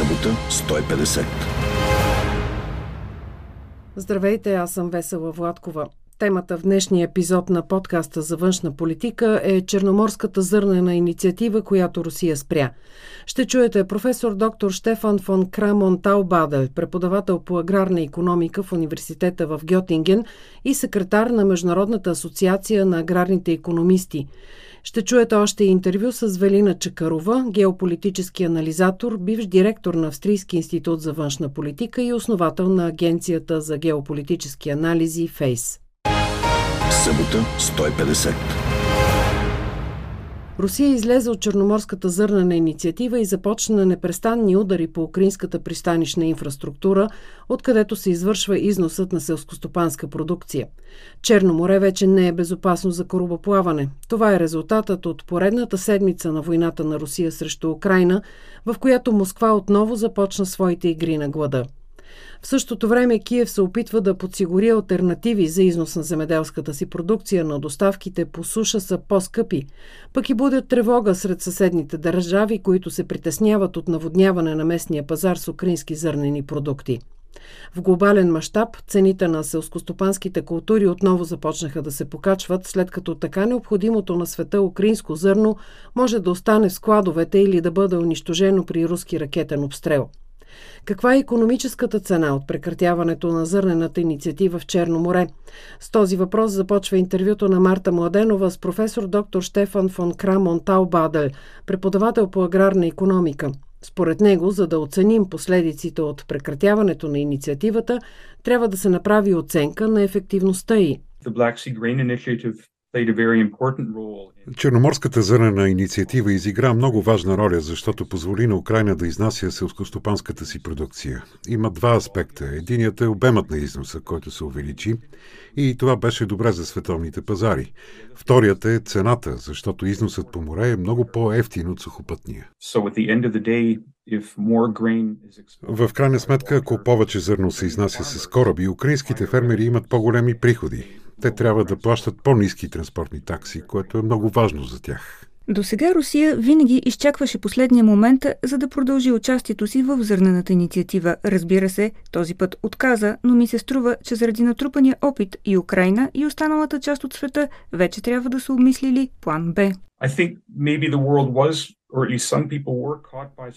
Събота 150. Здравейте, аз съм Весела Владкова. Темата в днешния епизод на подкаста за външна политика е Черноморската зърнена инициатива, която Русия спря. Ще чуете професор доктор Штефан фон Крамон Таубадел, преподавател по аграрна економика в университета в Гьотинген и секретар на Международната асоциация на аграрните економисти. Ще чуете още интервю с Велина Чакарова, геополитически анализатор, бивш директор на Австрийски институт за външна политика и основател на Агенцията за геополитически анализи ФЕЙС. Събота 150. Русия излезе от Черноморската зърнена инициатива и започна непрестанни удари по украинската пристанищна инфраструктура, откъдето се извършва износът на селскостопанска продукция. Черно море вече не е безопасно за корабоплаване. Това е резултатът от поредната седмица на войната на Русия срещу Украина, в която Москва отново започна своите игри на глада. В същото време Киев се опитва да подсигури альтернативи за износ на земеделската си продукция, но доставките по суша са по-скъпи. Пък и будят тревога сред съседните държави, които се притесняват от наводняване на местния пазар с украински зърнени продукти. В глобален мащаб цените на селскостопанските култури отново започнаха да се покачват, след като така необходимото на света украинско зърно може да остане в складовете или да бъде унищожено при руски ракетен обстрел – каква е економическата цена от прекратяването на зърнената инициатива в Черно море? С този въпрос започва интервюто на Марта Младенова с професор доктор Штефан фон Крамон Таубадел, преподавател по аграрна економика. Според него, за да оценим последиците от прекратяването на инициативата, трябва да се направи оценка на ефективността й. The Black Sea Grain Initiative Черноморската зърнена инициатива изигра много важна роля, защото позволи на Украина да изнася селскостопанската си продукция. Има два аспекта. Единият е обемът на износа, който се увеличи и това беше добре за световните пазари. Вторият е цената, защото износът по море е много по-ефтин от сухопътния. В крайна сметка, ако повече зърно се изнася с кораби, украинските фермери имат по-големи приходи те трябва да плащат по-низки транспортни такси, което е много важно за тях. До сега Русия винаги изчакваше последния момент, за да продължи участието си в зърнената инициатива. Разбира се, този път отказа, но ми се струва, че заради натрупания опит и Украина и останалата част от света вече трябва да са обмислили план Б.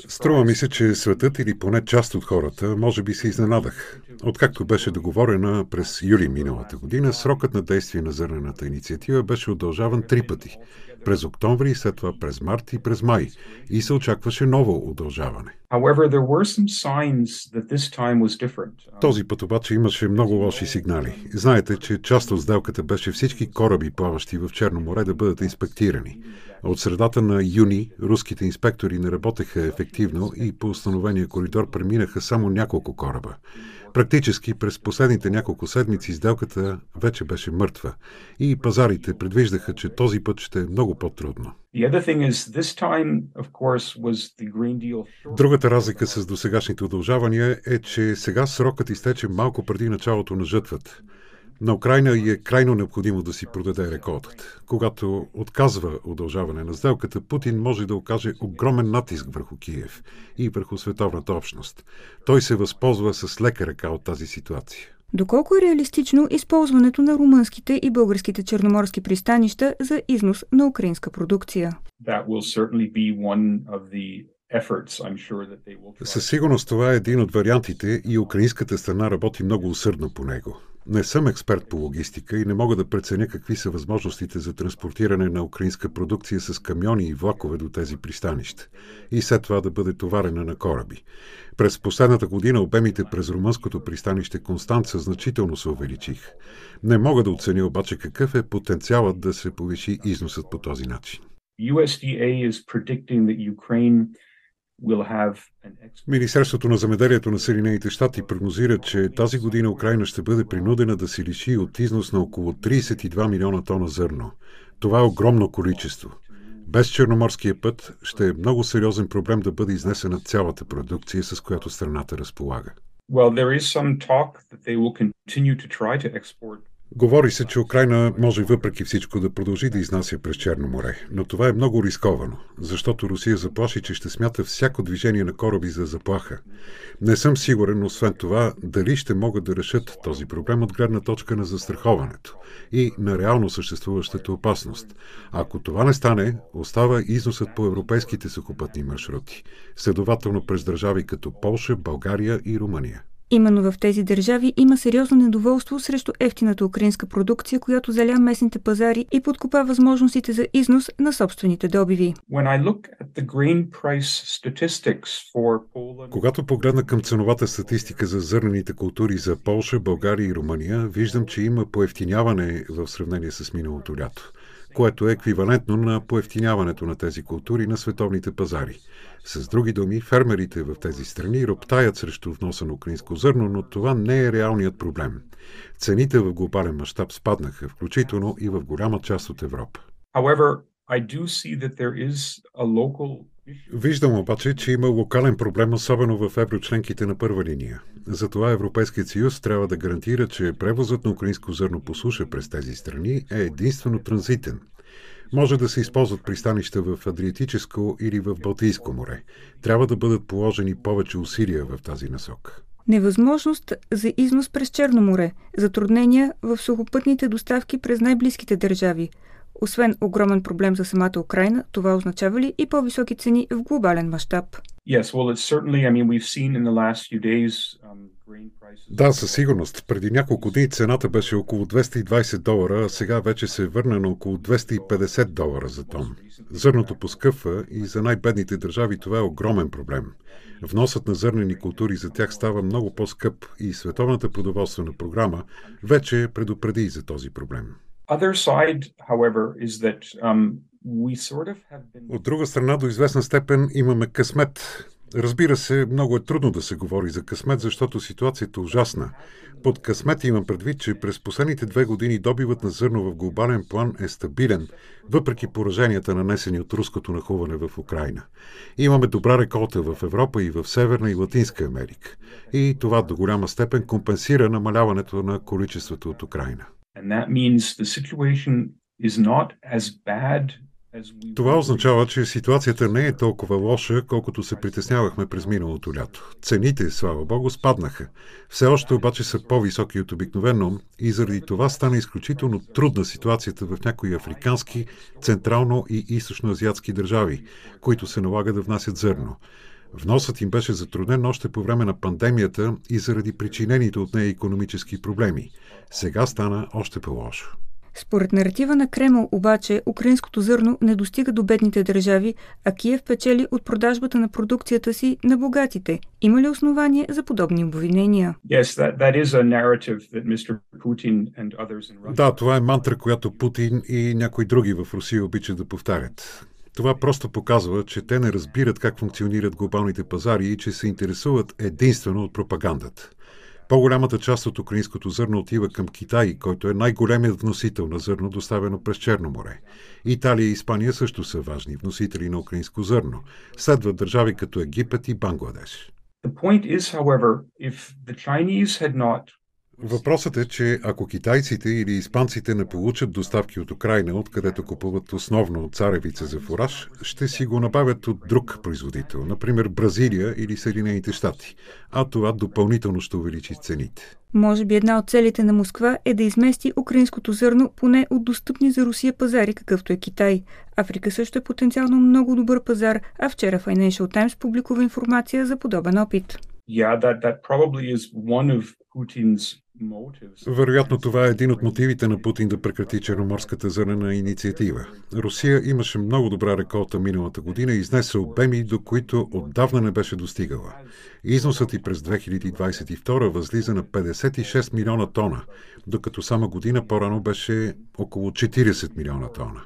Струва ми се, че светът или поне част от хората може би се изненадах. Откакто беше договорена през юли миналата година, срокът на действие на зърнената инициатива беше удължаван три пъти. През октомври, след това през март и през май. И се очакваше ново удължаване. Този път обаче имаше много лоши сигнали. Знаете, че част от сделката беше всички кораби, плаващи в Черно море, да бъдат инспектирани. От средата на юни руските инспектори не работеха ефективно и по установения коридор преминаха само няколко кораба. Практически през последните няколко седмици сделката вече беше мъртва и пазарите предвиждаха, че този път ще е много по-трудно. Другата разлика с досегашните удължавания е, че сега срокът изтече малко преди началото на жътвата. На Украина е крайно необходимо да си продаде реколтата. Когато отказва удължаване на сделката, Путин може да окаже огромен натиск върху Киев и върху световната общност. Той се възползва с лека ръка от тази ситуация. Доколко е реалистично използването на румънските и българските черноморски пристанища за износ на украинска продукция? Със сигурност това е един от вариантите и украинската страна работи много усърдно по него. Не съм експерт по логистика и не мога да преценя какви са възможностите за транспортиране на украинска продукция с камиони и влакове до тези пристанища и след това да бъде товарена на кораби. През последната година обемите през румънското пристанище Констанца значително се увеличих. Не мога да оценя обаче какъв е потенциалът да се повиши износът по този начин. USDA is predicting that Ukraine Министерството на земеделието на Съединените щати прогнозира, че тази година Украина ще бъде принудена да се лиши от износ на около 32 милиона тона зърно. Това е огромно количество. Без Черноморския път ще е много сериозен проблем да бъде изнесена цялата продукция, с която страната разполага. Говори се, че Украина може въпреки всичко да продължи да изнася през Черно море, но това е много рисковано, защото Русия заплаши, че ще смята всяко движение на кораби за заплаха. Не съм сигурен, освен това, дали ще могат да решат този проблем от гледна точка на застраховането и на реално съществуващата опасност. Ако това не стане, остава износът по европейските сухопътни маршрути, следователно през държави като Полша, България и Румъния. Именно в тези държави има сериозно недоволство срещу ефтината украинска продукция, която заля местните пазари и подкопа възможностите за износ на собствените добиви. Когато погледна към ценовата статистика за зърнените култури за Полша, България и Румъния, виждам, че има поевтиняване в сравнение с миналото лято което е еквивалентно на поевтиняването на тези култури на световните пазари. С други думи, фермерите в тези страни роптаят срещу вноса на украинско зърно, но това не е реалният проблем. Цените в глобален мащаб спаднаха, включително и в голяма част от Европа. However, I do see that there is a local Виждам обаче, че има локален проблем, особено в еврочленките на първа линия. Затова Европейският съюз трябва да гарантира, че превозът на украинско зърно по суша през тези страни е единствено транзитен. Може да се използват пристанища в Адриатическо или в Балтийско море. Трябва да бъдат положени повече усилия в тази насока. Невъзможност за износ през Черно море, затруднения в сухопътните доставки през най-близките държави – освен огромен проблем за самата Украина, това означава ли и по-високи цени в глобален мащаб? Да, със сигурност. Преди няколко дни цената беше около 220 долара, а сега вече се върна на около 250 долара за тон. Зърното поскъпва и за най-бедните държави това е огромен проблем. Вносът на зърнени култури за тях става много по-скъп и Световната продоволствена програма вече предупреди за този проблем. Um, От друга страна, до известна степен имаме късмет. Разбира се, много е трудно да се говори за късмет, защото ситуацията е ужасна. Под късмет имам предвид, че през последните две години добивът на зърно в глобален план е стабилен, въпреки пораженията нанесени от руското нахуване в Украина. Имаме добра реколта в Европа и в Северна и Латинска Америка. И това до голяма степен компенсира намаляването на количеството от Украина. Това означава, че ситуацията не е толкова лоша, колкото се притеснявахме през миналото лято. Цените, слава богу, спаднаха. Все още обаче са по-високи от обикновено и заради това стана изключително трудна ситуацията в някои африкански, централно и източноазиатски държави, които се налага да внасят зърно. Вносът им беше затруднен още по време на пандемията и заради причинените от нея економически проблеми. Сега стана още по-лошо. Според наратива на Кремъл обаче, украинското зърно не достига до бедните държави, а Киев печели от продажбата на продукцията си на богатите. Има ли основание за подобни обвинения? Да, това е мантра, която Путин и някои други в Русия обичат да повтарят. Това просто показва, че те не разбират как функционират глобалните пазари и че се интересуват единствено от пропагандата. По-голямата част от украинското зърно отива към Китай, който е най-големият вносител на зърно, доставено през Черно море. Италия и Испания също са важни вносители на украинско зърно. Следват държави като Египет и Бангладеш. The point is, however, if the Chinese had not Въпросът е, че ако китайците или испанците не получат доставки от Украина, откъдето купуват основно царевица за фураж, ще си го набавят от друг производител, например Бразилия или Съединените щати, а това допълнително ще увеличи цените. Може би една от целите на Москва е да измести украинското зърно поне от достъпни за Русия пазари, какъвто е Китай. Африка също е потенциално много добър пазар, а вчера Financial Times публикува информация за подобен опит. Yeah, that, that probably is one of вероятно това е един от мотивите на Путин да прекрати черноморската зърнена инициатива. Русия имаше много добра реколта миналата година и изнесе обеми, до които отдавна не беше достигала. Износът и през 2022 възлиза на 56 милиона тона, докато само година по-рано беше около 40 милиона тона.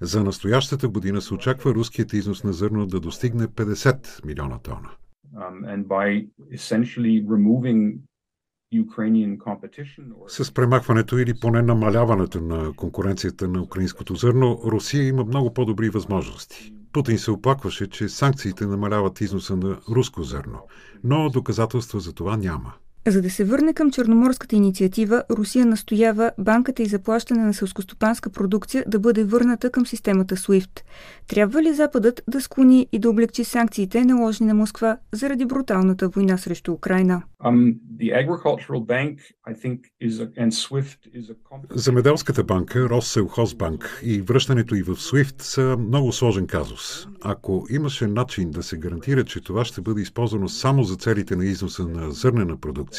За настоящата година се очаква руският износ на зърно да достигне 50 милиона тона. Um, and by essentially removing с премахването или поне намаляването на конкуренцията на украинското зърно, Русия има много по-добри възможности. Путин се оплакваше, че санкциите намаляват износа на руско зърно, но доказателства за това няма. За да се върне към Черноморската инициатива, Русия настоява банката и заплащане на селскостопанска продукция да бъде върната към системата SWIFT. Трябва ли Западът да склони и да облегчи санкциите, наложени на Москва заради бруталната война срещу Украина? Um, Земеделската банка, Росселхозбанк и връщането и в SWIFT са много сложен казус. Ако имаше начин да се гарантира, че това ще бъде използвано само за целите на износа на зърнена продукция,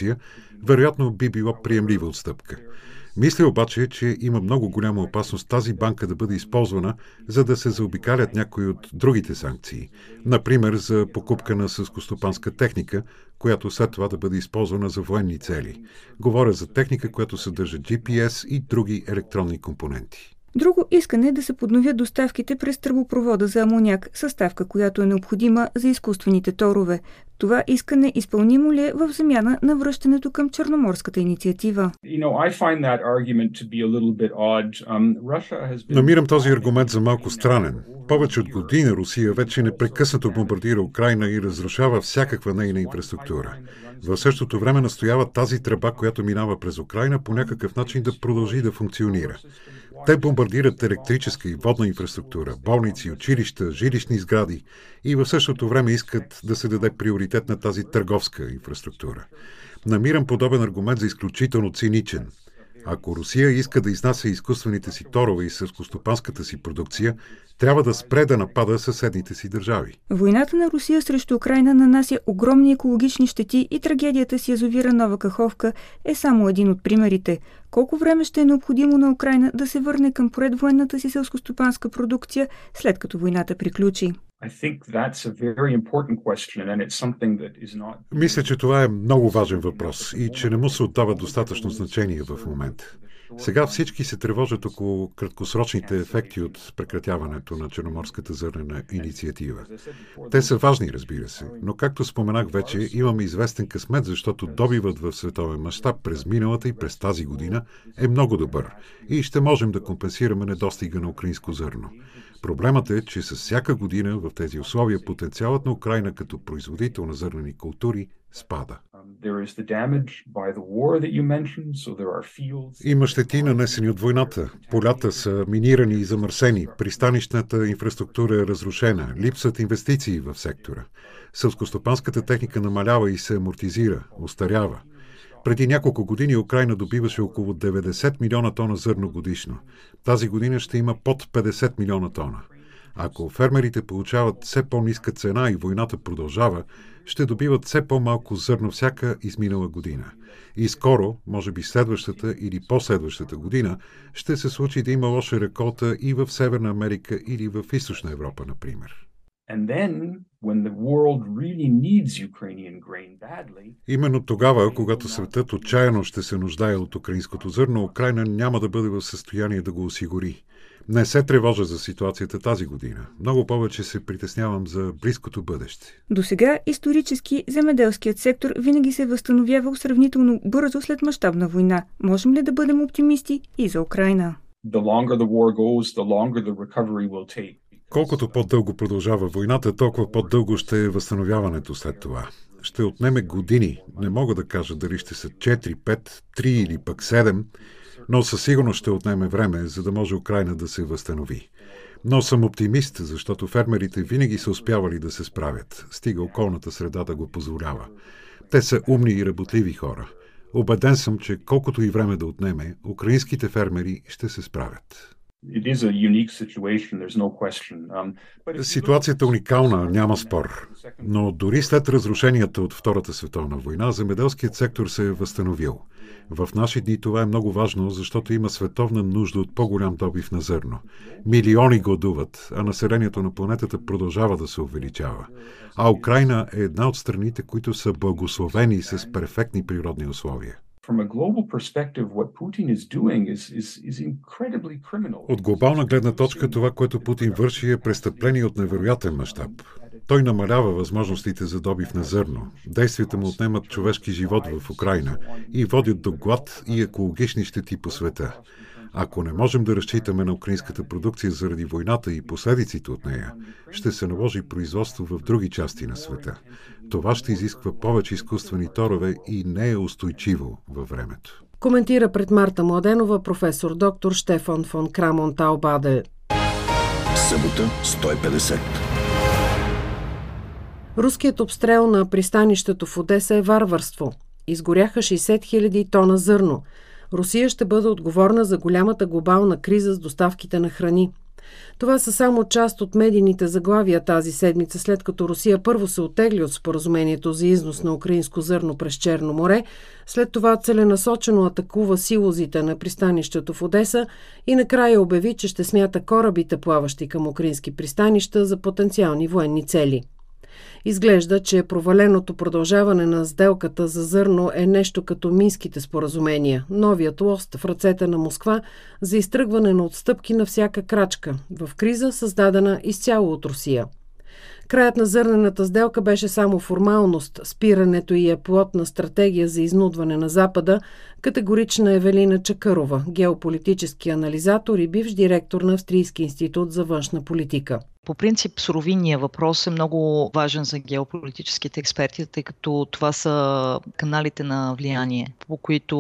вероятно би било приемлива отстъпка. Мисля обаче, че има много голяма опасност тази банка да бъде използвана, за да се заобикалят някои от другите санкции. Например, за покупка на съскостопанска техника, която след това да бъде използвана за военни цели. Говоря за техника, която съдържа GPS и други електронни компоненти. Друго искане е да се подновят доставките през тръбопровода за амоняк, съставка, която е необходима за изкуствените торове. Това искане изпълнимо ли е в замяна на връщането към Черноморската инициатива? Um, Намирам този аргумент за малко странен. Повече от година Русия вече непрекъснато бомбардира Украина и разрушава всякаква нейна инфраструктура. В същото време настоява тази тръба, която минава през Украина, по някакъв начин да продължи да функционира. Те бомбардират електрическа и водна инфраструктура, болници, училища, жилищни сгради и в същото време искат да се даде приоритет на тази търговска инфраструктура. Намирам подобен аргумент за изключително циничен – ако Русия иска да изнася изкуствените си торове и сърскостопанската си продукция, трябва да спре да напада съседните си държави. Войната на Русия срещу Украина нанася огромни екологични щети и трагедията с язовира Нова Каховка е само един от примерите. Колко време ще е необходимо на Украина да се върне към предвоенната си селскостопанска продукция, след като войната приключи? Мисля, че това е много важен въпрос и че не му се отдава достатъчно значение в момента. Сега всички се тревожат около краткосрочните ефекти от прекратяването на Черноморската зърнена инициатива. Те са важни, разбира се, но както споменах вече, имаме известен късмет, защото добивът в световен мащаб през миналата и през тази година е много добър и ще можем да компенсираме недостига на украинско зърно. Проблемът е, че с всяка година в тези условия потенциалът на Украина като производител на зърнени култури спада. Има щети нанесени от войната. Полята са минирани и замърсени. Пристанищната инфраструктура е разрушена. Липсват инвестиции в сектора. Сълскостопанската техника намалява и се амортизира, устарява. Преди няколко години Украина добиваше около 90 милиона тона зърно годишно. Тази година ще има под 50 милиона тона. Ако фермерите получават все по-ниска цена и войната продължава, ще добиват все по-малко зърно всяка изминала година. И скоро, може би следващата или последващата година, ще се случи да има лоша реколта и в Северна Америка или в Източна Европа, например. Именно тогава, когато светът отчаяно ще се нуждае от украинското зърно, Украина няма да бъде в състояние да го осигури. Не се тревожа за ситуацията тази година. Много повече се притеснявам за близкото бъдеще. До сега исторически земеделският сектор винаги се е възстановявал сравнително бързо след мащабна война. Можем ли да бъдем оптимисти и за Украина? Колкото по-дълго продължава войната, толкова по-дълго ще е възстановяването след това. Ще отнеме години. Не мога да кажа дали ще са 4, 5, 3 или пък 7, но със сигурност ще отнеме време, за да може Украина да се възстанови. Но съм оптимист, защото фермерите винаги са успявали да се справят, стига околната среда да го позволява. Те са умни и работливи хора. Обеден съм, че колкото и време да отнеме, украинските фермери ще се справят. Um, Ситуацията е уникална, няма спор. Но дори след разрушенията от Втората световна война, земеделският сектор се е възстановил. В наши дни това е много важно, защото има световна нужда от по-голям добив на зърно. Милиони гладуват, а населението на планетата продължава да се увеличава. А Украина е една от страните, които са благословени с перфектни природни условия. От глобална гледна точка това, което Путин върши е престъпление от невероятен мащаб. Той намалява възможностите за добив на зърно. Действията му отнемат човешки живот в Украина и водят до глад и екологични щети по света. Ако не можем да разчитаме на украинската продукция заради войната и последиците от нея, ще се наложи производство в други части на света. Това ще изисква повече изкуствени торове и не е устойчиво във времето. Коментира пред Марта Младенова професор доктор Штефан фон Крамон Таубаде. Събота 150. Руският обстрел на пристанището в Одеса е варварство. Изгоряха 60 000 тона зърно. Русия ще бъде отговорна за голямата глобална криза с доставките на храни. Това са само част от медийните заглавия тази седмица, след като Русия първо се отегли от споразумението за износ на украинско зърно през Черно море, след това целенасочено атакува силозите на пристанището в Одеса и накрая обяви, че ще смята корабите, плаващи към украински пристанища, за потенциални военни цели. Изглежда, че проваленото продължаване на сделката за зърно е нещо като минските споразумения, новият лост в ръцете на Москва за изтръгване на отстъпки на всяка крачка, в криза създадена изцяло от Русия. Краят на зърнената сделка беше само формалност, спирането и е плод на стратегия за изнудване на Запада, категорична Евелина Чакарова, геополитически анализатор и бивш директор на Австрийски институт за външна политика. По принцип, суровинния въпрос е много важен за геополитическите експерти, тъй като това са каналите на влияние, по които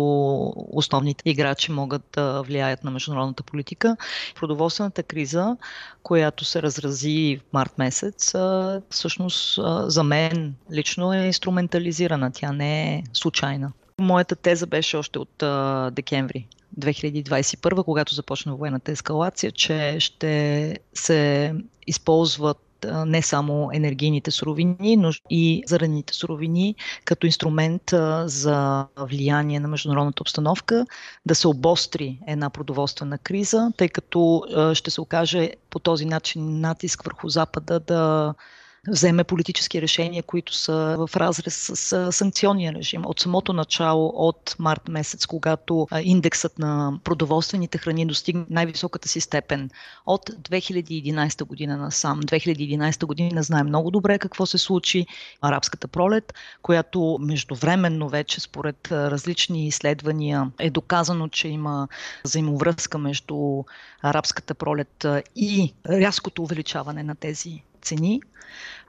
основните играчи могат да влияят на международната политика. Продоволствената криза, която се разрази в март месец, всъщност за мен лично е инструментализирана. Тя не е случайна. Моята теза беше още от декември 2021, когато започна военната ескалация, че ще се използват не само енергийните суровини, но и зърнените суровини като инструмент за влияние на международната обстановка, да се обостри една продоволствена криза, тъй като ще се окаже по този начин натиск върху Запада да вземе политически решения, които са в разрез с санкционния режим. От самото начало, от март месец, когато индексът на продоволствените храни достигна най-високата си степен от 2011 година насам. 2011 година знае много добре какво се случи. Арабската пролет, която междувременно вече според различни изследвания е доказано, че има взаимовръзка между арабската пролет и рязкото увеличаване на тези цени.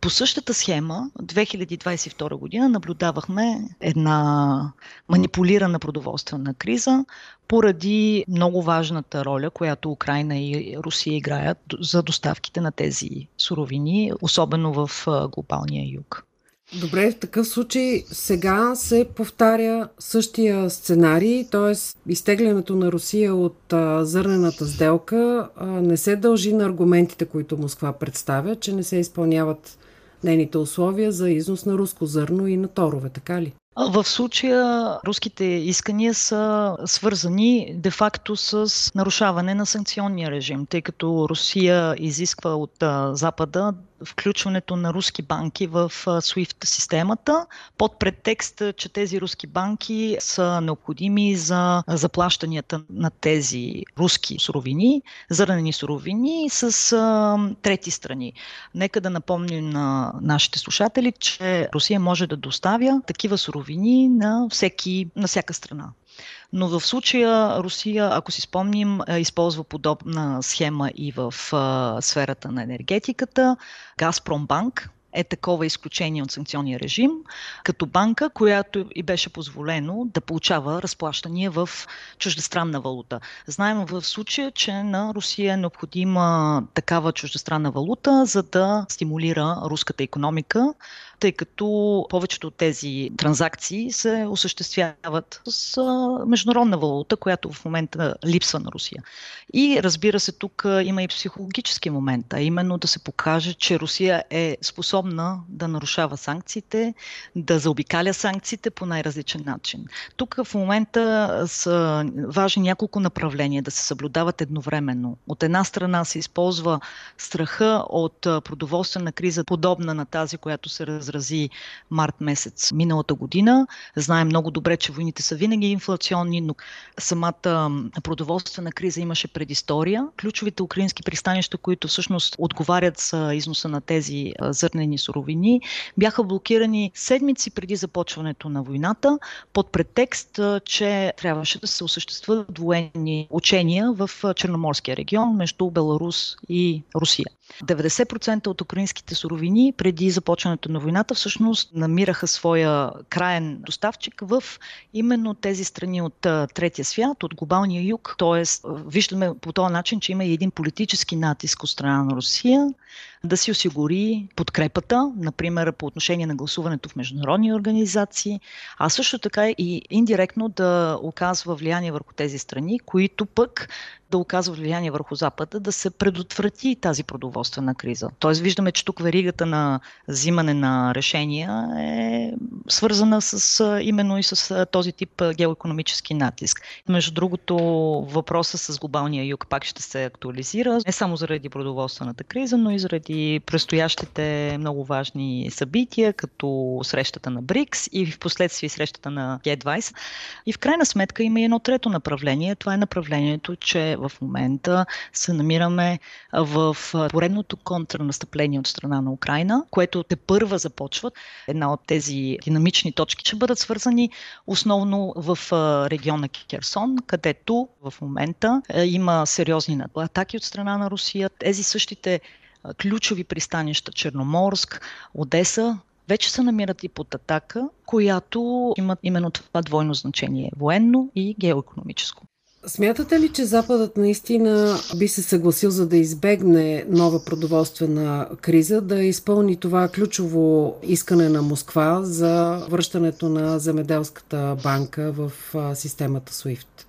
По същата схема, 2022 година наблюдавахме една манипулирана продоволствена криза поради много важната роля, която Украина и Русия играят за доставките на тези суровини, особено в глобалния юг. Добре, в такъв случай сега се повтаря същия сценарий, т.е. изтеглянето на Русия от а, зърнената сделка а, не се дължи на аргументите, които Москва представя, че не се изпълняват нейните условия за износ на руско зърно и на торове, така ли? В случая руските искания са свързани де-факто с нарушаване на санкционния режим, тъй като Русия изисква от Запада включването на руски банки в SWIFT системата под претекст, че тези руски банки са необходими за заплащанията на тези руски суровини, зърнени суровини с а, трети страни. Нека да напомним на нашите слушатели, че Русия може да доставя такива суровини на, всеки, на всяка страна. Но в случая Русия, ако си спомним, е, използва подобна схема и в сферата на енергетиката. Газпромбанк, е такова изключение от санкционния режим, като банка, която и беше позволено да получава разплащания в чуждестранна валута. Знаем в случая, че на Русия е необходима такава чуждестранна валута, за да стимулира руската економика тъй като повечето от тези транзакции се осъществяват с международна валута, която в момента липсва на Русия. И разбира се, тук има и психологически момент, а именно да се покаже, че Русия е способна да нарушава санкциите, да заобикаля санкциите по най-различен начин. Тук в момента са важни няколко направления да се съблюдават едновременно. От една страна се използва страха от продоволствена криза, подобна на тази, която се раз разрази март месец миналата година. Знаем много добре, че войните са винаги инфлационни, но самата продоволствена криза имаше предистория. Ключовите украински пристанища, които всъщност отговарят за износа на тези зърнени суровини, бяха блокирани седмици преди започването на войната под претекст, че трябваше да се осъществят военни учения в Черноморския регион между Беларус и Русия. 90% от украинските суровини преди започването на войната всъщност намираха своя краен доставчик в именно тези страни от третия свят, от глобалния юг. Тоест, виждаме по този начин, че има и един политически натиск от страна на Русия да си осигури подкрепата, например по отношение на гласуването в международни организации, а също така и индиректно да оказва влияние върху тези страни, които пък да оказва влияние върху Запада, да се предотврати тази продоволствена криза. Тоест виждаме, че тук веригата на взимане на решения е свързана с именно и с този тип геоекономически натиск. Между другото, въпроса с глобалния юг пак ще се актуализира, не само заради продоволствената криза, но и заради предстоящите много важни събития, като срещата на БРИКС и в последствие срещата на Г20. И в крайна сметка има и едно трето направление. Това е направлението, че в момента се намираме в поредното контрнастъпление от страна на Украина, което те първа започват. Една от тези динамични точки ще бъдат свързани основно в региона Керсон, където в момента има сериозни атаки от страна на Русия. Тези същите ключови пристанища Черноморск, Одеса, вече се намират и под атака, която имат именно това двойно значение военно и геоекономическо. Смятате ли, че Западът наистина би се съгласил за да избегне нова продоволствена криза, да изпълни това ключово искане на Москва за връщането на земеделската банка в системата SWIFT?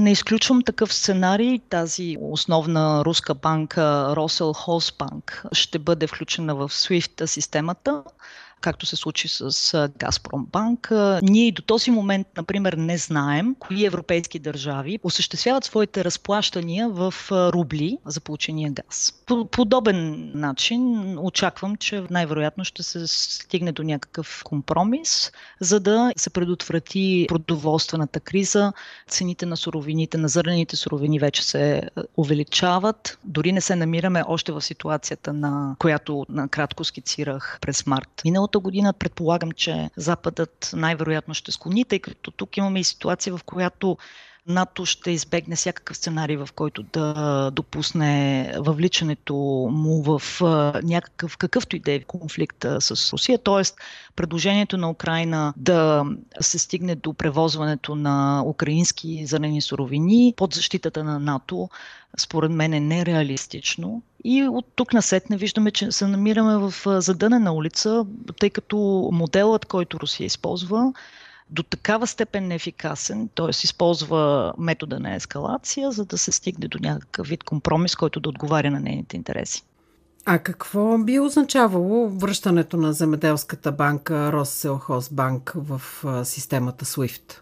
Не изключвам такъв сценарий. Тази основна руска банка, Росел Хосбанк, ще бъде включена в SWIFT системата както се случи с Газпром Банк. Ние до този момент, например, не знаем кои европейски държави осъществяват своите разплащания в рубли за получения газ. По подобен начин очаквам, че най-вероятно ще се стигне до някакъв компромис, за да се предотврати продоволствената криза. Цените на суровините, на зърнените суровини вече се увеличават. Дори не се намираме още в ситуацията, на която накратко скицирах през март миналата миналата година. Предполагам, че Западът най-вероятно ще склони, тъй като тук имаме и ситуация, в която НАТО ще избегне всякакъв сценарий, в който да допусне въвличането му в някакъв, какъвто и да е конфликт с Русия. Тоест, предложението на Украина да се стигне до превозването на украински зелени суровини под защитата на НАТО, според мен е нереалистично. И от тук на сет не виждаме, че се намираме в задънена улица, тъй като моделът, който Русия използва, до такава степен неефикасен, т.е. използва метода на ескалация, за да се стигне до някакъв вид компромис, който да отговаря на нейните интереси. А какво би означавало връщането на земеделската банка Росселхозбанк в системата SWIFT?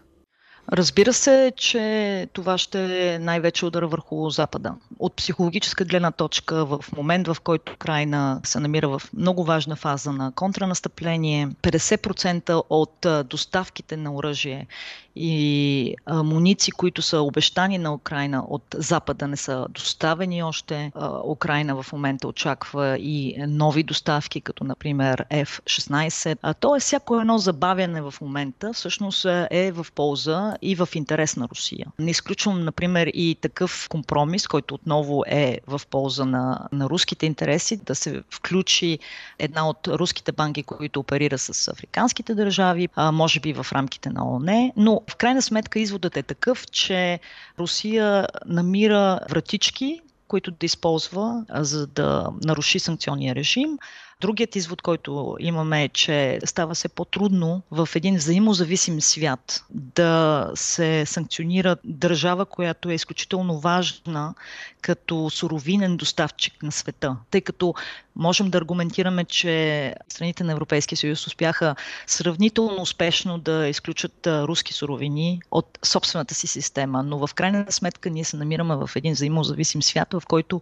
Разбира се, че това ще е най-вече удар върху Запада. От психологическа гледна точка, в момент в който Украина се намира в много важна фаза на контранастъпление, 50% от доставките на оръжие и амуници, които са обещани на Украина от Запада, не са доставени още. Украина в момента очаква и нови доставки, като например F-16. Тоест, всяко едно забавяне в момента всъщност е в полза и в интерес на Русия. Не изключвам, например, и такъв компромис, който отново е в полза на, на руските интереси, да се включи една от руските банки, които оперира с африканските държави, а, може би в рамките на ООН, но в крайна сметка изводът е такъв, че Русия намира вратички, които да използва, за да наруши санкционния режим. Другият извод, който имаме е, че става се по-трудно в един взаимозависим свят да се санкционира държава, която е изключително важна като суровинен доставчик на света. Тъй като можем да аргументираме, че страните на Европейския съюз успяха сравнително успешно да изключат руски суровини от собствената си система, но в крайна сметка ние се намираме в един взаимозависим свят, в който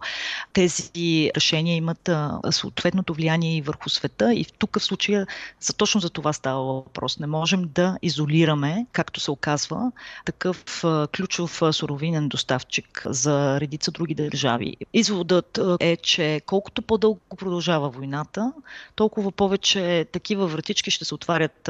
тези решения имат съответното влияние влияние и върху света. И в тук в случая за точно за това става въпрос. Не можем да изолираме, както се оказва, такъв ключов суровинен доставчик за редица други държави. Изводът е, че колкото по-дълго продължава войната, толкова повече такива вратички ще се отварят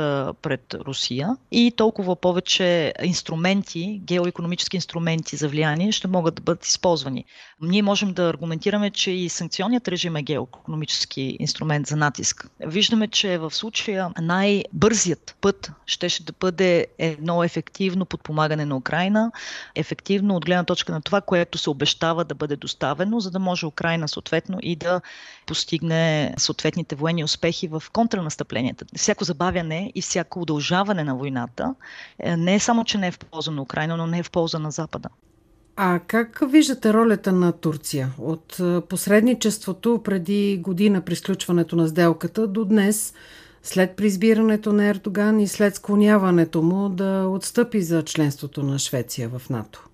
пред Русия и толкова повече инструменти, геоекономически инструменти за влияние ще могат да бъдат използвани. Ние можем да аргументираме, че и санкционният режим е геоекономически инструмент за натиск. Виждаме, че в случая най-бързият път щеше да бъде едно ефективно подпомагане на Украина, ефективно от гледна точка на това, което се обещава да бъде доставено, за да може Украина съответно и да постигне съответните военни успехи в контранастъпленията. Всяко забавяне и всяко удължаване на войната е, не е само, че не е в полза на Украина, но не е в полза на Запада. А как виждате ролята на Турция? От посредничеството преди година при сключването на сделката до днес, след приизбирането на Ердоган и след склоняването му да отстъпи за членството на Швеция в НАТО?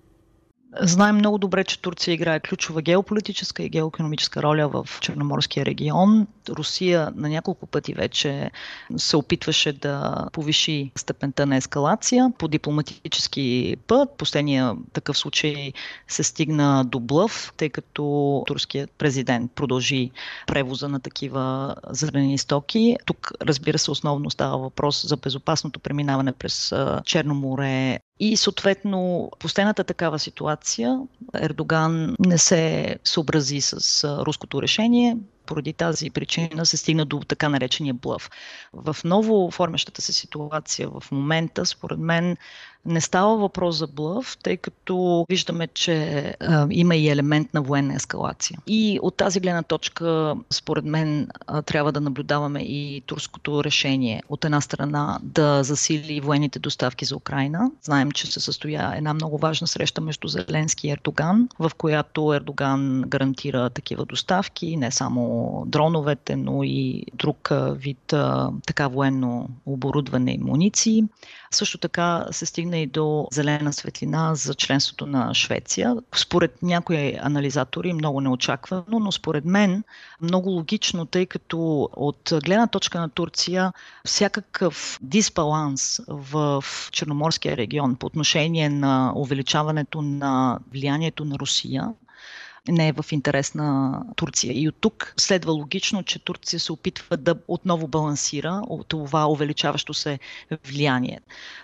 Знаем много добре, че Турция играе ключова геополитическа и геоекономическа роля в Черноморския регион. Русия на няколко пъти вече се опитваше да повиши степента на ескалация по дипломатически път. Последния такъв случай се стигна до блъв, тъй като турският президент продължи превоза на такива зърнени стоки. Тук, разбира се, основно става въпрос за безопасното преминаване през Черно море и съответно, последната такава ситуация, Ердоган не се съобрази с руското решение, поради тази причина се стигна до така наречения блъв. В ново оформящата се ситуация в момента, според мен, не става въпрос за блъв, тъй като виждаме, че а, има и елемент на военна ескалация. И от тази гледна точка, според мен, а, трябва да наблюдаваме и турското решение. От една страна да засили военните доставки за Украина. Знаем, че се състоя една много важна среща между Зеленски и Ердоган, в която Ердоган гарантира такива доставки, не само дроновете, но и друг вид а, така военно оборудване и муниции. Също така се стигна и до зелена светлина за членството на Швеция. Според някои анализатори много неочаквано, но според мен много логично, тъй като от гледна точка на Турция всякакъв дисбаланс в Черноморския регион по отношение на увеличаването на влиянието на Русия не е в интерес на Турция. И от тук следва логично, че Турция се опитва да отново балансира това увеличаващо се влияние.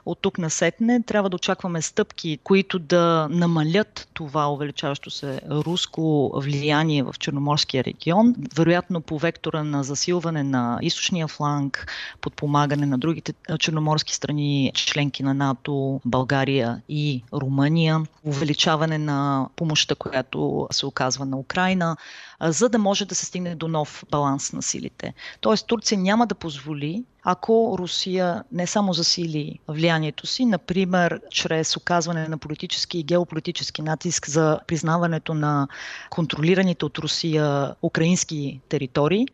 От тук насетне трябва да очакваме стъпки, които да намалят това увеличаващо се руско влияние в Черноморския регион, вероятно по вектора на засилване на източния фланг, подпомагане на другите черноморски страни, членки на НАТО, България и Румъния, увеличаване на помощта, която се оказва на Украина, за да може да се стигне до нов баланс на силите. Тоест Турция няма да позволи ако Русия не само засили влиянието си, например, чрез оказване на политически и геополитически натиск за признаването на контролираните от Русия украински територии,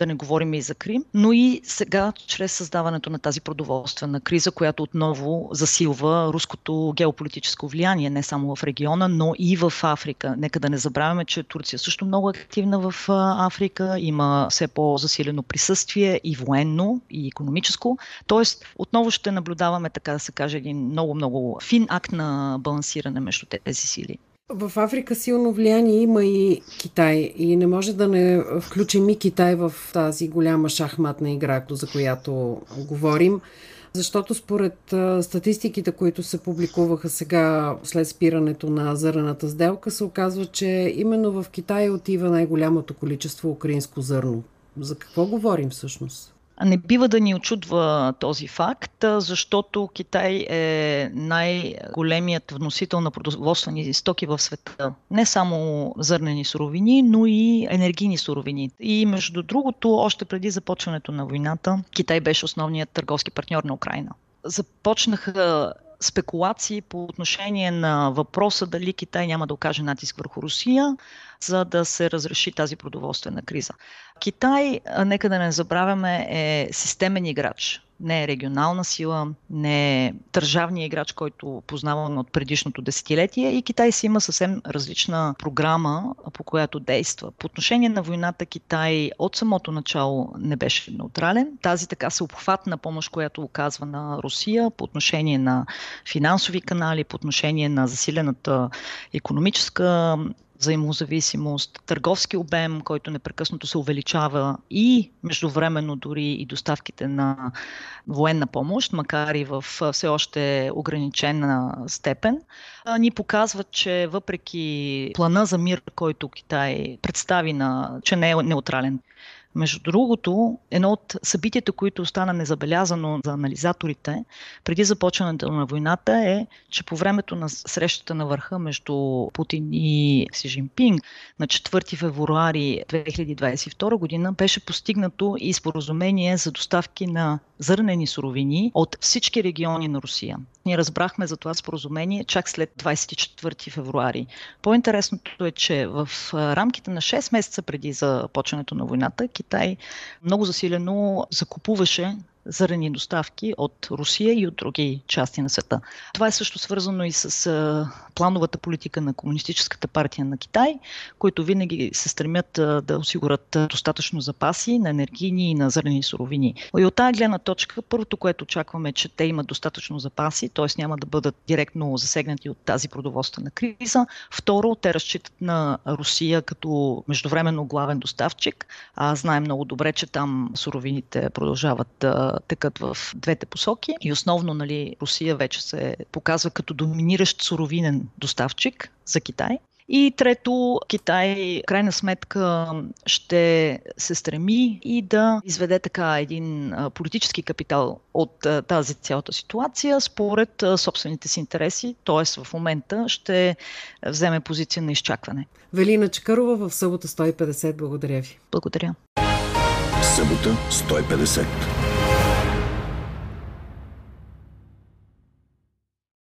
да не говорим и за Крим, но и сега чрез създаването на тази продоволствена криза, която отново засилва руското геополитическо влияние не само в региона, но и в Африка. Нека да не забравяме, че Турция също много активна в Африка, има все по-засилено присъствие и военно, и економическо. Тоест, отново ще наблюдаваме, така да се каже, един много-много фин акт на балансиране между тези сили. В Африка силно влияние има и Китай и не може да не включим и Китай в тази голяма шахматна игра, за която говорим. Защото според статистиките, които се публикуваха сега след спирането на зърната сделка, се оказва, че именно в Китай отива най-голямото количество украинско зърно. За какво говорим всъщност? Не бива да ни очудва този факт, защото Китай е най-големият вносител на продоволствени стоки в света. Не само зърнени суровини, но и енергийни суровини. И между другото, още преди започването на войната, Китай беше основният търговски партньор на Украина. Започнаха спекулации по отношение на въпроса дали Китай няма да окаже натиск върху Русия, за да се разреши тази продоволствена криза. Китай, нека да не забравяме, е системен играч не е регионална сила, не е държавния играч, който познаваме от предишното десетилетие и Китай си има съвсем различна програма, по която действа. По отношение на войната Китай от самото начало не беше неутрален. Тази така съобхватна помощ, която оказва на Русия по отношение на финансови канали, по отношение на засилената економическа взаимозависимост, търговски обем, който непрекъснато се увеличава и междувременно дори и доставките на военна помощ, макар и в все още ограничена степен, ни показват, че въпреки плана за мир, който Китай представи на, че не е неутрален между другото, едно от събитията, които остана незабелязано за анализаторите преди започването на войната е, че по времето на срещата на върха между Путин и Си Жинпинг на 4 февруари 2022 година беше постигнато и споразумение за доставки на зърнени суровини от всички региони на Русия. Ние разбрахме за това споразумение чак след 24 февруари. По-интересното е, че в рамките на 6 месеца преди започването на войната, Китай. Много засилено закупуваше зърнени доставки от Русия и от други части на света. Това е също свързано и с плановата политика на Комунистическата партия на Китай, които винаги се стремят да осигурят достатъчно запаси на енергийни и на зърнени суровини. И от тази гледна точка, първото, което очакваме, е, че те имат достатъчно запаси, т.е. няма да бъдат директно засегнати от тази продоволствена криза. Второ, те разчитат на Русия като междувременно главен доставчик. А знаем много добре, че там суровините продължават текат в двете посоки. И основно нали, Русия вече се показва като доминиращ суровинен доставчик за Китай. И трето, Китай, крайна сметка, ще се стреми и да изведе така един политически капитал от тази цялата ситуация според собствените си интереси, т.е. в момента ще вземе позиция на изчакване. Велина Чекарова в събота 150. Благодаря ви. Благодаря. Събота 150.